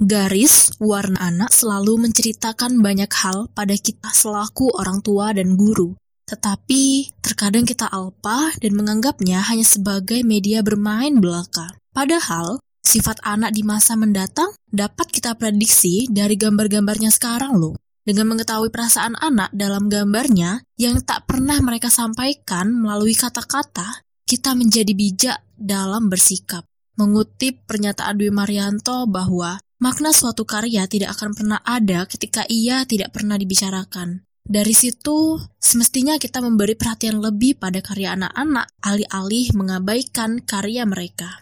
Garis warna anak selalu menceritakan banyak hal pada kita selaku orang tua dan guru. Tetapi terkadang kita alpa dan menganggapnya hanya sebagai media bermain belaka. Padahal sifat anak di masa mendatang dapat kita prediksi dari gambar-gambarnya sekarang loh. Dengan mengetahui perasaan anak dalam gambarnya yang tak pernah mereka sampaikan melalui kata-kata, kita menjadi bijak dalam bersikap. Mengutip pernyataan Dwi Marianto bahwa Makna suatu karya tidak akan pernah ada ketika ia tidak pernah dibicarakan. Dari situ, semestinya kita memberi perhatian lebih pada karya anak-anak, alih-alih mengabaikan karya mereka.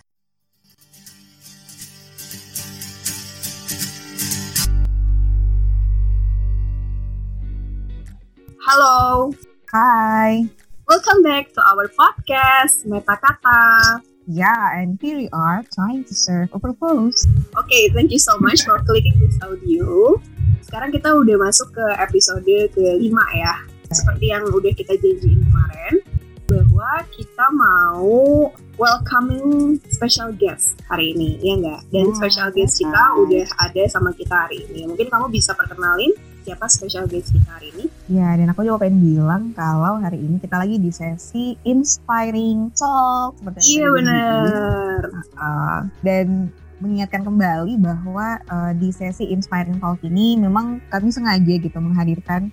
Halo. Hai. Welcome back to our podcast Meta Kata. Yeah, and here we are trying to serve a purpose. Okay, thank you so much for clicking this audio. Sekarang kita udah masuk ke episode kelima ya. Seperti yang udah kita janjiin kemarin, bahwa kita mau welcoming special guest hari ini, ya enggak? Dan oh, special guest kita udah ada sama kita hari ini. Mungkin kamu bisa perkenalin siapa special guest kita hari ini? Ya, dan aku juga pengen bilang kalau hari ini kita lagi di sesi inspiring talk. Iya benar. Uh, dan mengingatkan kembali bahwa uh, di sesi inspiring talk ini memang kami sengaja gitu menghadirkan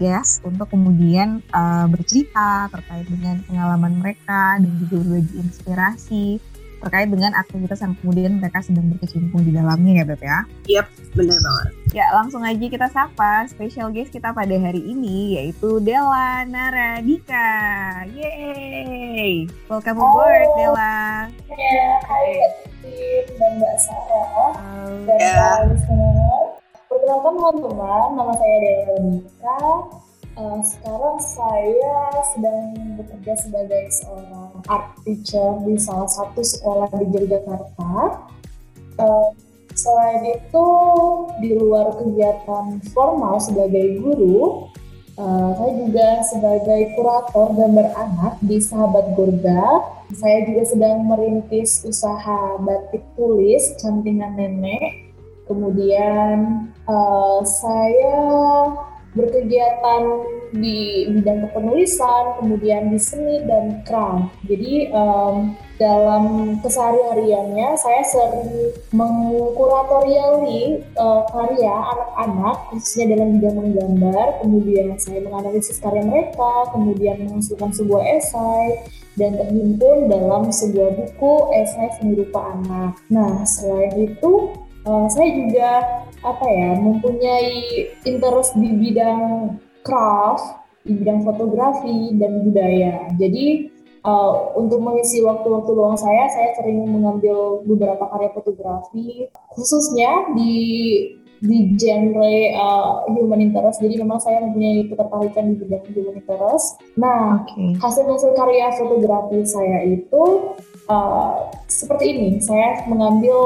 guest untuk kemudian uh, bercerita terkait dengan pengalaman mereka dan juga berbagi inspirasi terkait dengan aktivitas yang kemudian mereka sedang berkecimpung di dalamnya ya Beb ya. Yap, benar banget. Ya langsung aja kita sapa special guest kita pada hari ini yaitu Dela Naradika. Yeay! Welcome oh. aboard Dela. Ya, hai dan Mbak Sarah. Um, dan yeah. Perkenalkan teman-teman, nama saya Dela Naradika Uh, sekarang saya sedang bekerja sebagai seorang art teacher di salah satu sekolah di Yogyakarta. Uh, selain itu, di luar kegiatan formal sebagai guru, uh, saya juga sebagai kurator gambar anak di Sahabat Gurga. Saya juga sedang merintis usaha batik tulis cantingan nenek. Kemudian uh, saya berkegiatan di bidang kepenulisan, kemudian di seni dan craft. Jadi um, dalam kesehari-hariannya saya sering mengkuratoriali uh, karya anak-anak khususnya dalam bidang menggambar, kemudian saya menganalisis karya mereka, kemudian menghasilkan sebuah esai dan terhimpun dalam sebuah buku esai seni rupa anak. Nah, selain itu uh, saya juga apa ya mempunyai interest di bidang craft, di bidang fotografi dan budaya. Jadi uh, untuk mengisi waktu-waktu luang saya, saya sering mengambil beberapa karya fotografi, khususnya di di genre uh, human interest. Jadi memang saya mempunyai ketertarikan di bidang human interest. Nah, hasil-hasil karya fotografi saya itu uh, seperti ini. Saya mengambil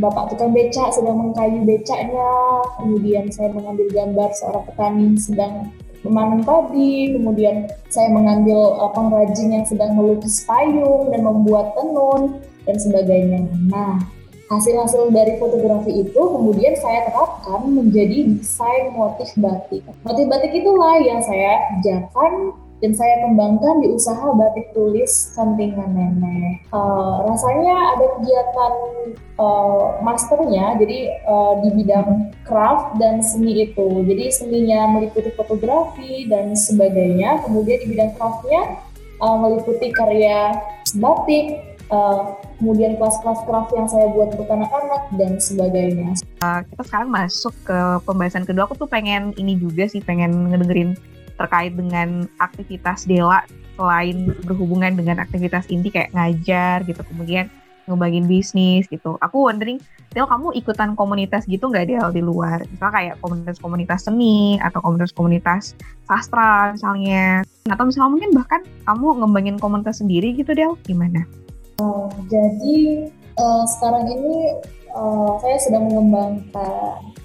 bapak tukang beca sedang mengkayu becanya, kemudian saya mengambil gambar seorang petani sedang memanen padi, kemudian saya mengambil uh, pengrajin yang sedang melukis payung dan membuat tenun dan sebagainya. Nah, hasil-hasil dari fotografi itu kemudian saya terapkan menjadi desain motif batik. Motif batik itulah yang saya kerjakan dan saya kembangkan di usaha batik tulis sampingan nenek. Uh, rasanya ada kegiatan uh, masternya, jadi uh, di bidang craft dan seni itu. Jadi seninya meliputi fotografi dan sebagainya. Kemudian di bidang craftnya uh, meliputi karya batik, uh, kemudian kelas-kelas craft yang saya buat untuk anak-anak dan sebagainya. Uh, kita sekarang masuk ke pembahasan kedua. Aku tuh pengen ini juga sih, pengen ngedengerin terkait dengan aktivitas Dela selain berhubungan dengan aktivitas inti kayak ngajar gitu kemudian ngebagin bisnis gitu. Aku wondering, Del kamu ikutan komunitas gitu nggak Del di luar? Misalnya kayak komunitas-komunitas seni atau komunitas-komunitas sastra misalnya. Atau misalnya mungkin bahkan kamu ngembangin komunitas sendiri gitu Del, gimana? Uh, jadi uh, sekarang ini uh, saya sedang mengembangkan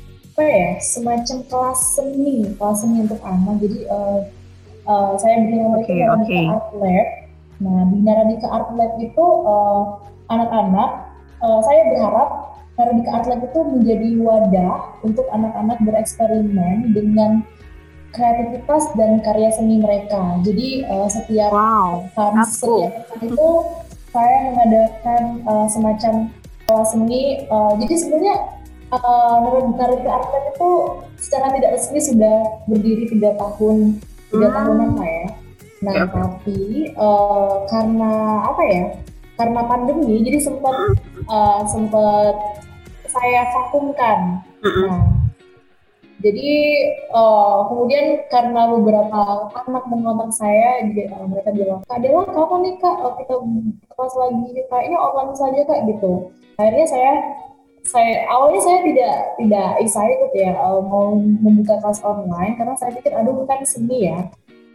apa ya semacam kelas seni kelas seni untuk anak jadi uh, uh, saya nama okay, itu okay. Art Lab nah di Naradika Art Lab itu anak anak-anak uh, saya berharap Narodika Art Lab itu menjadi wadah untuk anak-anak bereksperimen dengan kreativitas dan karya seni mereka. Jadi uh, setiap wow, pekan, setiap pekan itu saya mengadakan uh, semacam kelas seni. Uh, jadi sebenarnya uh, Art Lab itu secara tidak resmi sudah berdiri tiga tahun, tiga hmm. tahunan lah ya. Nah, okay. tapi uh, karena apa ya? Karena pandemi, jadi sempat uh, sempat saya vakumkan. Nah, jadi uh, kemudian karena beberapa anak mengontak saya, jadi uh, mereka bilang, Kak Dewa kapan nih kak kita kelas lagi? Kayaknya online saja kak gitu. Akhirnya saya saya awalnya saya tidak tidak excited ya uh, mau membuka kelas online karena saya pikir aduh bukan seni ya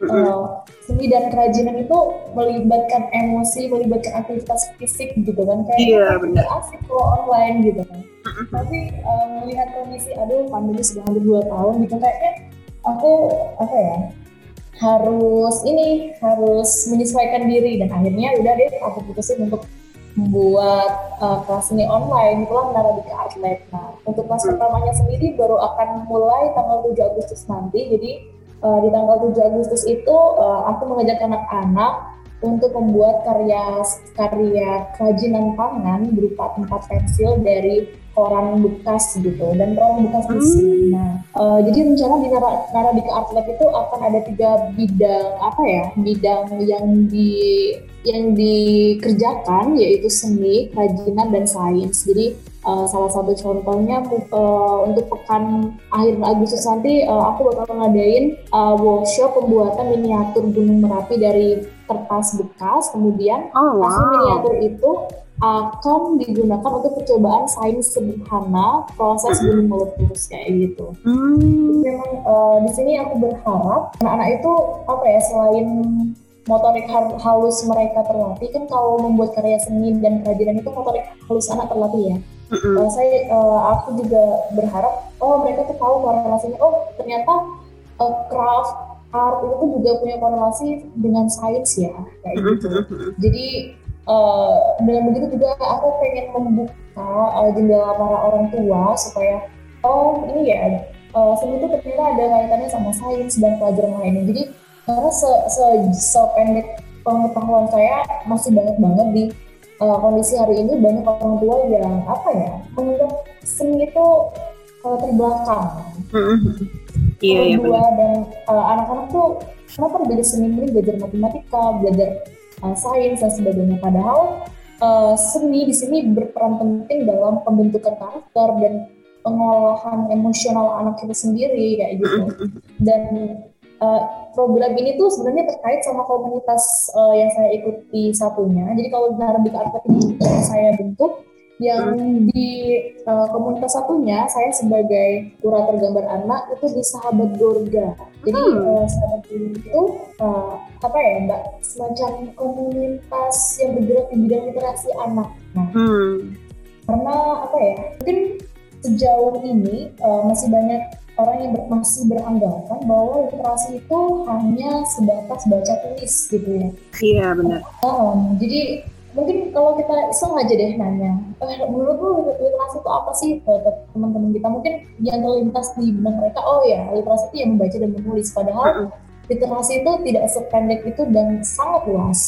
uh, seni dan kerajinan itu melibatkan emosi, melibatkan aktivitas fisik gitu kan kayak iya, benar. asik kalau online gitu kan. Tapi uh, melihat kondisi, aduh pandemi sudah hampir dua tahun gitu kayaknya aku apa ya harus ini harus menyesuaikan diri dan akhirnya udah deh aku putusin untuk membuat uh, kelas seni online itulah menara Art Lab. Nah, untuk kelas pertamanya sendiri baru akan mulai tanggal 7 Agustus nanti. Jadi uh, di tanggal 7 Agustus itu uh, aku mengajak anak-anak untuk membuat karya karya kerajinan tangan berupa tempat pensil dari koran bekas gitu dan koran bekas di sini. Hmm. Nah, uh, jadi rencana di Nara, di Art Lab itu akan ada tiga bidang apa ya? Bidang yang di yang dikerjakan yaitu seni, kerajinan dan sains. Jadi Uh, salah satu contohnya uh, untuk pekan akhir Agustus nanti uh, aku bakal ngadain uh, workshop pembuatan miniatur Gunung Merapi dari kertas bekas. Kemudian oh, wow. hasil miniatur itu akan digunakan untuk percobaan sains sederhana proses gunung meletus kayak gitu. Hmm. Jadi memang uh, di sini aku berharap anak-anak itu apa ya selain motorik halus mereka terlatih kan kalau membuat karya seni dan kerajinan itu motorik halus anak terlatih ya Mm-hmm. Uh, saya uh, aku juga berharap oh mereka tuh tahu korelasinya oh ternyata uh, craft art itu tuh juga punya korelasi dengan sains ya kayak gitu. Jadi uh, dengan begitu juga aku pengen membuka uh, jendela para orang tua supaya oh ini ya uh, seni itu ternyata ada kaitannya sama sains dan pelajaran lainnya. Jadi karena se, se, se pendek pengetahuan saya masih banyak banget di uh, kondisi hari ini banyak orang tua yang apa ya menganggap seni itu uh, terbelakang. Mm-hmm. Iya, iya, dua dan uh, anak-anak tuh kenapa belajar seni ini belajar matematika, belajar uh, sains dan sebagainya. Padahal uh, seni di sini berperan penting dalam pembentukan karakter dan pengolahan emosional anak kita sendiri kayak gitu. Dan uh, program ini tuh sebenarnya terkait sama komunitas uh, yang saya ikuti satunya. Jadi kalau di Artep ini saya bentuk, yang di uh, komunitas satunya saya sebagai kurator gambar anak itu di Sahabat Gorga. Jadi hmm. uh, Sahabat Gorga itu uh, apa ya mbak semacam komunitas yang bergerak di bidang literasi anak. Nah, hmm. karena apa ya mungkin sejauh ini uh, masih banyak orang yang ber, masih beranggapan bahwa literasi itu hanya sebatas baca tulis gitu ya. Iya benar. Um, jadi mungkin kalau kita iseng aja deh nanya, eh, menurut lu literasi itu apa sih teman-teman kita? Mungkin yang terlintas di benak mereka, oh ya literasi itu yang membaca dan menulis. Padahal uh -uh. literasi itu tidak sependek itu dan sangat luas.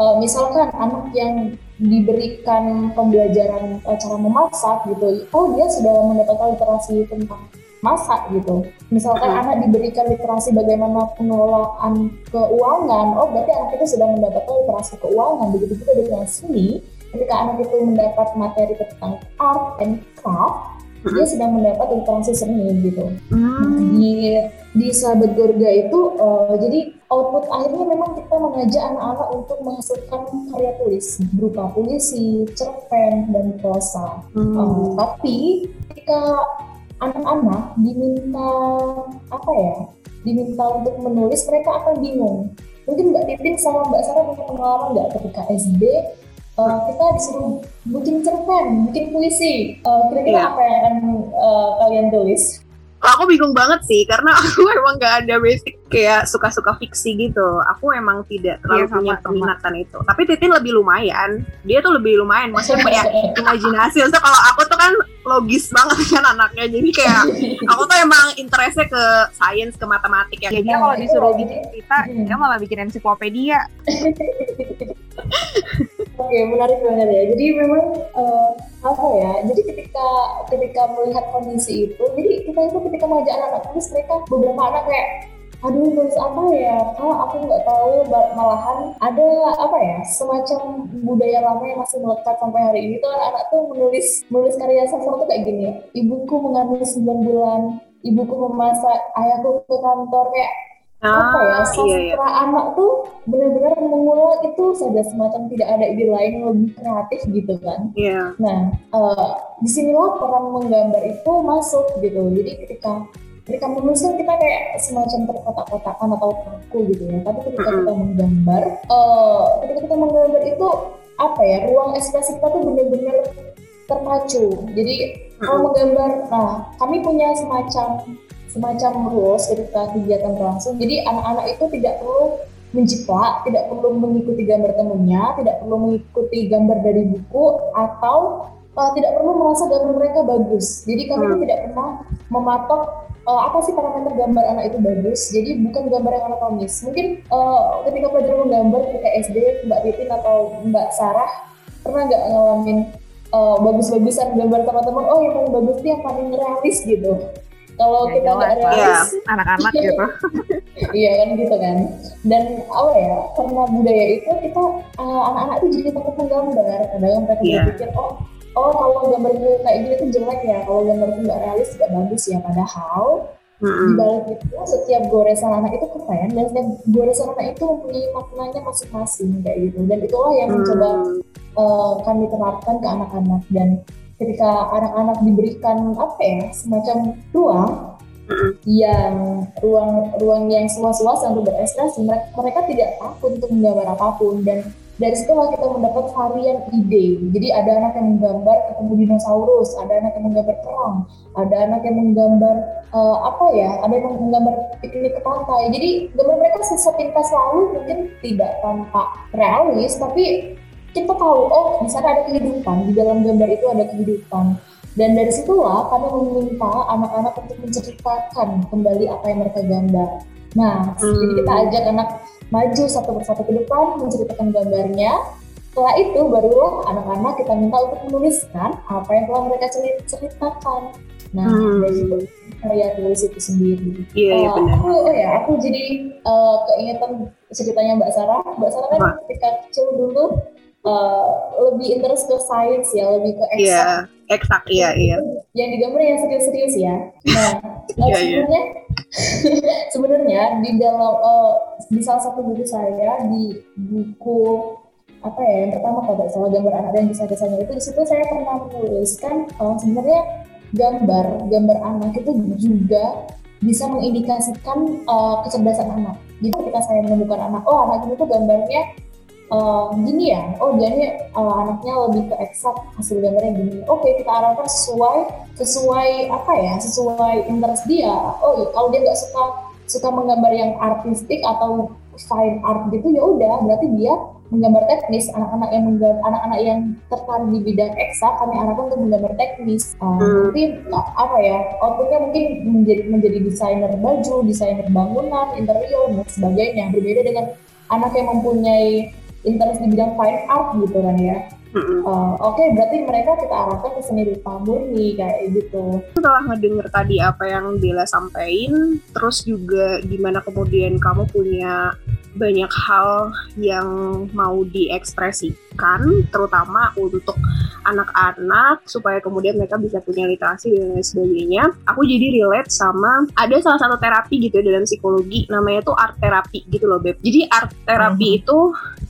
Uh, misalkan anak yang diberikan pembelajaran uh, cara memasak gitu, oh dia sudah mendapatkan literasi tentang masak gitu. Misalkan hmm. anak diberikan literasi bagaimana pengelolaan keuangan, oh berarti anak itu sudah mendapatkan literasi keuangan. Begitu juga dengan seni, ketika anak itu mendapat materi tentang art and craft, hmm. dia sedang mendapat literasi seni gitu. Hmm. Nah, di di sahabat Gorga itu, uh, jadi output akhirnya memang kita mengajak anak-anak untuk menghasilkan karya tulis berupa puisi, cerpen, dan prosa. Hmm. Uh, tapi ketika anak-anak diminta apa ya diminta untuk menulis mereka akan bingung mungkin Mbak Titin sama Mbak Sarah punya pengalaman nggak ketika SD uh, eh, kita disuruh bikin cerpen, bikin puisi uh, kira-kira yeah. apa yang akan uh, kalian tulis? Aku bingung banget sih karena aku emang gak ada basic kayak suka-suka fiksi gitu. Aku emang tidak terlalu sama, punya sama. peminatan itu. Tapi Titin lebih lumayan. Dia tuh lebih lumayan. Maksudnya kayak imajinasi. Maksudnya kalau aku tuh kan logis banget kan anaknya. Jadi kayak aku tuh emang interestnya ke sains, ke matematik ya. Nah, kalau itu disuruh bikin cerita, dia malah bikin ensiklopedia. Oke, menarik banget ya. Jadi memang eh, apa ya? Jadi ketika ketika melihat kondisi itu, jadi kita itu ketika mengajak anak-anak tulis mereka beberapa anak kayak aduh tulis apa ya kak aku nggak tahu malahan ada apa ya semacam budaya lama yang masih melekat sampai hari ini tuh anak-anak tuh menulis menulis karya sastra tuh kayak gini ya ibuku mengandung 9 bulan ibuku memasak ayahku ke kantor kayak apa ya Ah, sastra iya, iya. anak tuh benar-benar mengulang itu saja semacam tidak ada ide lain yang lebih kreatif gitu kan Iya. nah eh, di sinilah peran menggambar itu masuk gitu jadi ketika ketika menulis kan kita kayak semacam terkotak-kotakan atau kaku gitu ya tapi ketika Mm-mm. kita menggambar eh, ketika kita menggambar itu apa ya ruang ekspresi kita tuh benar-benar terpacu jadi kalau menggambar nah kami punya semacam semacam rules ketika kegiatan berlangsung jadi anak-anak itu tidak perlu menjiplak, tidak perlu mengikuti gambar temunya, tidak perlu mengikuti gambar dari buku atau uh, tidak perlu merasa gambar mereka bagus. Jadi kami Hmm. tidak pernah mematok uh, apa sih parameter gambar anak itu bagus. Jadi bukan gambar yang anatomis. Mungkin uh, ketika pelajar menggambar ketika SD, Mbak Titin atau Mbak Sarah pernah nggak ngalamin uh, bagus-bagusan gambar teman-teman? Oh yang paling bagus itu yang paling realis gitu. Kalau Ya, kita nggak jelas lah. realis, Anak-anak gitu. iya kan gitu kan dan apa ya karena budaya itu kita uh, anak-anak tuh jadi takut menggambar kadang mereka Iya. berpikir oh oh kalau gambarku kayak gini tuh jelek ya kalau gambarku nggak realis nggak bagus ya padahal di Mm-mm. balik itu setiap goresan anak itu keren dan setiap goresan anak itu mempunyai maknanya masing-masing kayak gitu dan itulah yang mencoba Hmm. uh, kami terapkan ke anak-anak dan ketika anak-anak diberikan apa ya semacam ruang yang ruang ruang yang luas-luas untuk berekspresi mereka, mereka tidak takut untuk menggambar apa pun. Dan dari situlah kita mendapat varian ide. Jadi ada anak yang menggambar ketemu dinosaurus ada anak yang menggambar perang ada anak yang menggambar eh, apa ya ada yang menggambar piknik ke pantai. Jadi gambar mereka sepintas lalu mungkin tidak tampak realis tapi kita tahu oh di sana ada kehidupan di dalam gambar itu ada kehidupan dan dari situlah kami meminta anak-anak untuk menceritakan kembali apa yang mereka gambar. Nah, Hmm. jadi kita ajak anak maju satu persatu ke depan menceritakan gambarnya. Setelah itu barulah anak-anak kita minta untuk menuliskan apa yang telah mereka ceri- ceritakan. Nah, Hmm. dari situ karya tulis itu sendiri. Iya, iya Eh, benar. Aku, oh ya, aku jadi eh, keingetan ceritanya Mbak Sarah. Mbak Sarah kan ketika kecil dulu eh, lebih interest ke sains ya, lebih ke eksak Iya, eksak. Iya, iya. yang digambar yang serius-serius ya. Nah, eh, Iya, iya. sebenarnya sebenarnya di dalam eh, di salah satu buku saya di buku apa ya yang pertama kalau tidak salah gambar anak dan kisah-kisahnya itu di situ saya pernah menuliskan kalau sebenarnya gambar gambar anak itu juga bisa mengindikasikan eh, kecerdasan anak. Jadi ketika saya menemukan anak, oh anak ini tuh gambarnya eh, gini ya, oh dia ini eh, anaknya lebih ke eksak hasil gambarnya gini. Oke kita arahkan sesuai sesuai apa ya, sesuai interest dia. Oh iya, kalau dia nggak suka suka menggambar yang artistik atau fine art gitu ya udah berarti dia menggambar teknis anak-anak yang menggambar anak-anak yang tertarik di bidang eksak kami arahkan untuk menggambar teknis Uh, Hmm. nanti uh, apa ya outputnya mungkin menjadi menjadi desainer baju desainer bangunan interior dan sebagainya berbeda dengan anak yang mempunyai interest di bidang fine art gitu kan ya. Mm-mm. Uh, oke berarti mereka kita arahkan ke seni rupa murni kayak gitu. Setelah ngedenger tadi apa yang Bella sampaikan, terus juga gimana kemudian kamu punya banyak hal yang mau diekspresikan, terutama untuk anak-anak supaya kemudian mereka bisa punya literasi dan lain sebagainya. Aku jadi relate sama ada salah satu terapi gitu ya dalam psikologi namanya tuh art terapi gitu loh beb. Jadi art terapi itu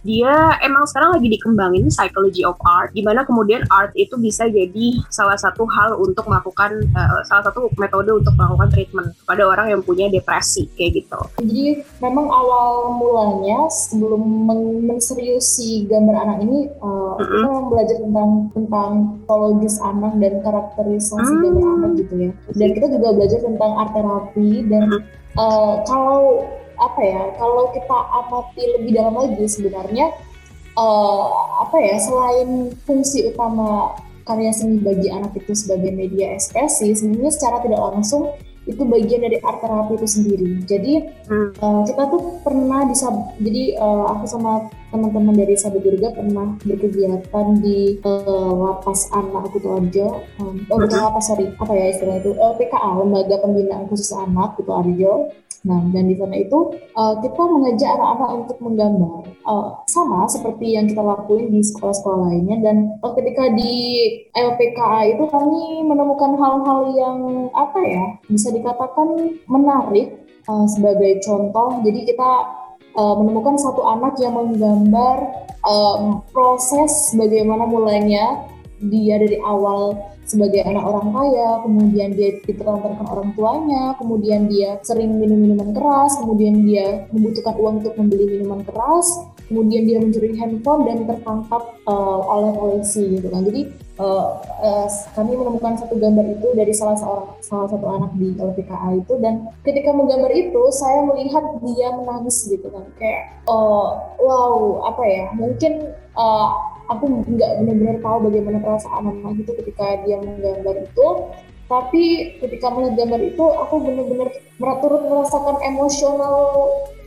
dia emang sekarang lagi dikembangin psychology of art gimana kemudian art itu bisa jadi salah satu hal untuk melakukan eh, salah satu metode untuk melakukan treatment pada orang yang punya depresi kayak gitu. Jadi memang awal mulanya sebelum men- menseriusi gambar anak ini uh, kita memang belajar tentang tentang psikologis anak dan karakterisasi Hmm. gambar anak gitu ya. Dan kita juga belajar tentang art terapi dan eh, kalau apa ya, kalau kita amati lebih dalam lagi sebenarnya eh, apa ya, selain fungsi utama karya seni bagi anak itu sebagai media ekspresi, sebenarnya secara tidak langsung itu bagian dari art terapi itu sendiri. Jadi Hmm. Uh, kita tuh pernah di Sab- jadi uh, aku sama teman-teman dari Sabu Durga pernah berkegiatan di uh, lapas anak Kutoarjo um, oh bukan lapas? Sorry. Apa ya istilah itu? LPKA lembaga pembinaan khusus anak Kutoarjo nah dan di sana itu uh, kita mengajak anak-anak untuk menggambar. Uh, sama seperti yang kita lakuin di sekolah-sekolah lainnya. Dan uh, ketika di LPKA itu kami menemukan hal-hal yang apa ya bisa dikatakan menarik Uh, sebagai contoh, jadi kita uh, menemukan satu anak yang menggambar um, proses bagaimana mulainya dia dari awal sebagai anak orang kaya, kemudian dia ditelantarkan orang tuanya, kemudian dia sering minum minuman keras, kemudian dia membutuhkan uang untuk membeli minuman keras, kemudian dia mencuri handphone dan tertangkap uh, oleh polisi gitu kan. Jadi uh, uh, kami menemukan satu gambar itu dari salah seorang salah satu anak di LPKA itu. Dan ketika menggambar itu saya melihat dia menangis gitu kan. Kayak uh, wow apa ya mungkin uh, aku nggak benar-benar tahu bagaimana perasaan anak itu ketika dia menggambar itu. Tapi ketika melihat gambar itu aku benar-benar turut merasakan emosional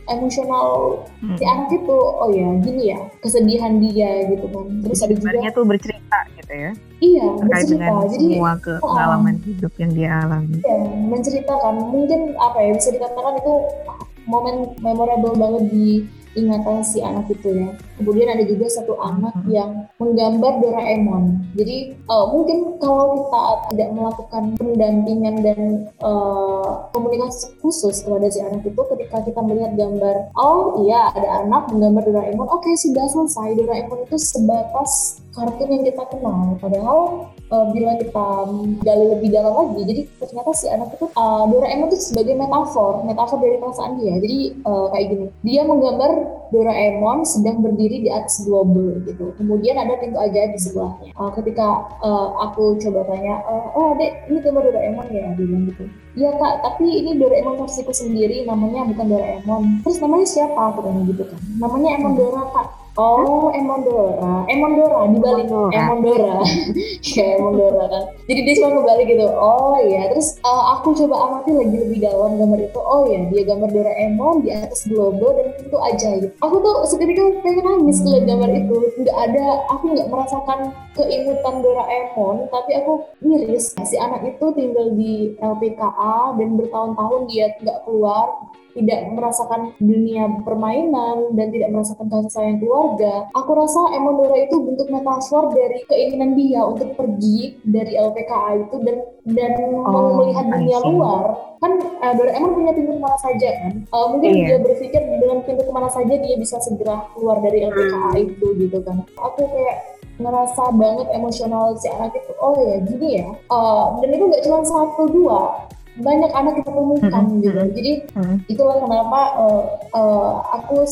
emosional Hmm. si anak itu oh ya gini ya kesedihan dia gitu kan terus ada juga tuh bercerita gitu ya iya terkait bercerita dengan jadi semua ke pengalaman hidup yang dia alami. ya, menceritakan mungkin apa ya bisa dikatakan itu momen memorable banget di ingatan si anak itu ya. Kemudian ada juga satu anak Mhm. yang menggambar Doraemon. Jadi eh, mungkin kalau kita tidak melakukan pendampingan dan eh, komunikasi khusus kepada si anak itu, ketika kita melihat gambar, oh iya ada anak menggambar Doraemon, oke sudah selesai. Doraemon itu sebatas kartun yang kita kenal. Padahal eh, bila kita gali lebih dalam lagi, jadi ternyata si anak itu eh, Doraemon itu sebagai metafor, metafor dari perasaan dia. Jadi eh, kayak gini, dia menggambar Doraemon sedang berdiri di atas global gitu. Kemudian ada pintu ajaib di sebelahnya. Eh, ketika eh, aku coba tanya, oh adek ini gambar Doraemon ya, dia bilang gitu. Iya kak, tapi ini Doraemon versiku sendiri, namanya bukan Doraemon. Terus namanya siapa? Aku tanya gitu kan. Namanya Emon Dora kak. Oh, Emon Dora. Emon Dora dibalik. Emon Dora. Emon Dora. ya Emon Dora kan. Jadi dia cuma kembali gitu. Oh iya. Terus uh, aku coba amati lagi lebih dalam gambar itu. Oh ya, dia gambar Doraemon di atas globo dan itu ajaib. Aku tuh seketika pengen nangis ngeliat gambar itu. Nggak ada, aku nggak merasakan keingetan Doraemon, tapi aku miris. Si anak itu tinggal di LPKA dan bertahun-tahun dia nggak keluar tidak merasakan dunia permainan dan tidak merasakan kasih sayang keluarga. Aku rasa Emon Dora itu bentuk metafor dari keinginan dia untuk pergi dari LPKA itu dan dan Oh, melihat dunia luar. Kan uh, Doraemon punya pintu ke mana saja kan. Uh, mungkin Iya. dia berpikir dengan pintu ke mana saja dia bisa segera keluar dari LPKA itu gitu kan. Aku kayak ngerasa banget emosional si anak itu. Oh ya gini ya. Uh, dan itu nggak cuma satu dua banyak anak kita temukan Mm-mm, gitu. mm-mm. Jadi Hmm. itulah kenapa uh, uh, aku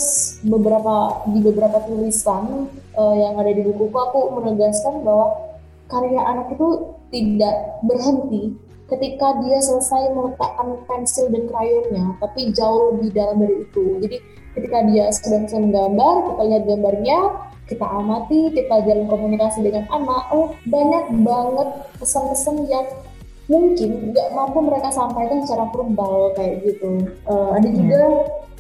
beberapa di beberapa tulisan uh, yang ada di bukuku aku menegaskan bahwa karya anak itu tidak berhenti ketika dia selesai meletakkan pensil dan krayonnya, tapi jauh lebih dalam dari itu. Jadi ketika dia sedang menggambar, kita lihat gambarnya, kita amati, kita jalin komunikasi dengan anak, oh banyak banget pesan-pesan yang mungkin nggak mampu mereka sampaikan secara verbal kayak gitu. Eh, ada juga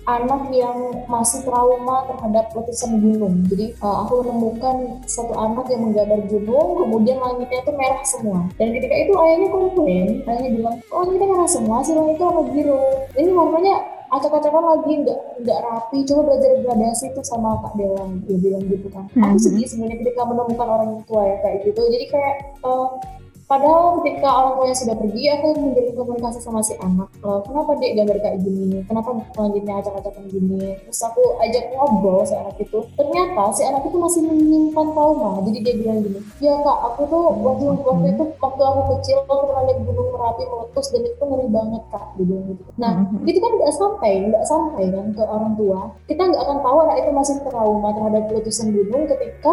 anak yang masih trauma terhadap letusan gunung. Jadi eh, aku menemukan satu anak yang menggambar gunung, kemudian langitnya itu merah semua. Dan ketika itu ayahnya komplain, ayahnya bilang, oh ini merah semua, sih langitnya warna biru. Ini warnanya acak-acakan lagi nggak nggak rapi. Coba belajar gradasi itu sama Kak Dewa, dia bilang gitu kan. Aku Mhm. sedih sebenarnya ketika menemukan orang tua ya kayak gitu. Jadi kayak eh, Padahal ketika orang tuanya sudah pergi, aku menjalin komunikasi sama si anak. Kenapa dia gambar kayak gini? Kenapa langitnya acak-acakan gini? Terus aku ajak ngobrol si anak itu. Ternyata si anak itu masih menyimpan trauma. Jadi dia bilang gini, ya kak, aku tuh waktu waktu itu waktu aku kecil aku pernah lihat gunung merapi meletus dan itu ngeri banget kak. Dia bilang gitu. Nah Mhm. itu kan nggak sampai, nggak sampai kan ke orang tua. Kita nggak akan tahu anak itu masih trauma terhadap letusan gunung ketika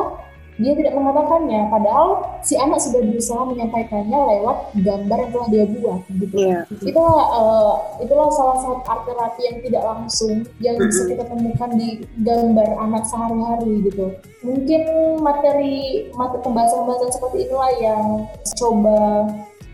dia tidak mengatakannya. Padahal si anak sudah berusaha menyampaikannya lewat gambar yang telah dia buat gitu. Iya. itulah uh, itulah salah satu art terapi yang tidak langsung yang bisa kita temukan di gambar anak sehari-hari gitu. Mungkin materi materi pembahasan-pembahasan seperti inilah yang coba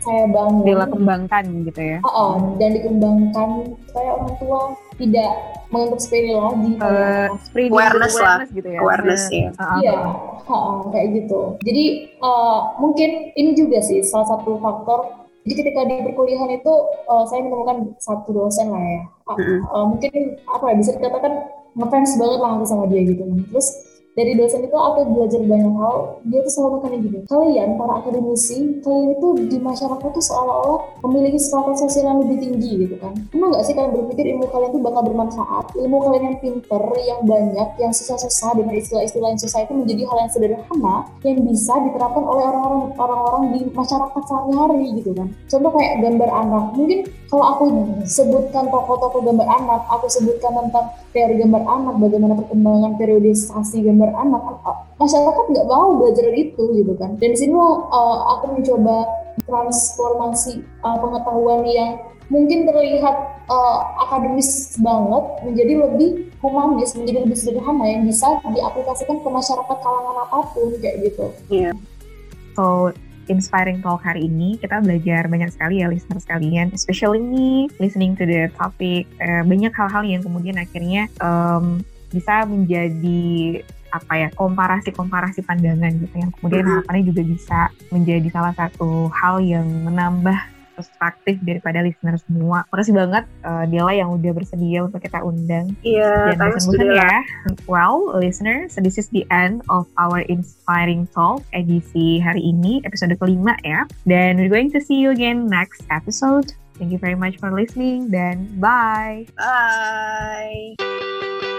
saya bangun Dila kembangkan gitu ya. Oh, oh, dan dikembangkan supaya orang tua tidak menganggap sepele lagi Eh, kayak spreading Awareness lah. gitu ya. Awareness ya. Heeh. Iya, ha-ha, kayak gitu. Jadi uh, mungkin ini juga sih salah satu faktor. Jadi ketika di perkuliahan itu uh, saya menemukan satu dosen lah ya. Uh, Mm-mm. uh, mungkin apa ya bisa dikatakan ngefans banget lah aku sama dia gitu. Terus dari dosen itu aku belajar banyak hal. Dia tuh selalu makanya gini. Kalian para akademisi, kalian itu di masyarakat tuh seolah-olah memiliki strata sosial yang lebih tinggi gitu kan. Pernah nggak sih kalian berpikir ilmu kalian tuh bakal bermanfaat? Ilmu kalian yang pinter, yang banyak, yang susah-susah dengan istilah-istilah yang susah itu menjadi hal yang sederhana yang bisa diterapkan oleh orang-orang orang-orang di masyarakat sehari-hari gitu kan. Contoh kayak gambar anak. Mungkin kalau aku sebutkan tokoh-tokoh gambar anak, aku sebutkan tentang teori gambar anak, bagaimana perkembangan periodisasi gambar anak, a- masyarakat nggak mau belajar itu gitu kan. Dan di sini uh, aku mencoba transformasi uh, pengetahuan yang mungkin terlihat uh, akademis banget menjadi lebih humanis, menjadi lebih sederhana yang bisa diaplikasikan ke masyarakat kalangan apa pun kayak gitu. So, inspiring talk hari ini kita belajar banyak sekali ya listener sekalian, especially me listening to the topic eh, banyak hal-hal yang kemudian akhirnya em, bisa menjadi apa ya komparasi-komparasi pandangan gitu yang kemudian Mhm. harapannya juga bisa menjadi salah satu hal yang menambah perspektif daripada listener semua. Makasih banget eh, Dela yang udah bersedia untuk kita undang Iya, bosan-bosan Bella. ya. Well, listeners, so this is the end of our inspiring talk edisi hari ini, episode kelima ya. Dan we're going to see you again next episode. Thank you very much for listening dan bye. Bye.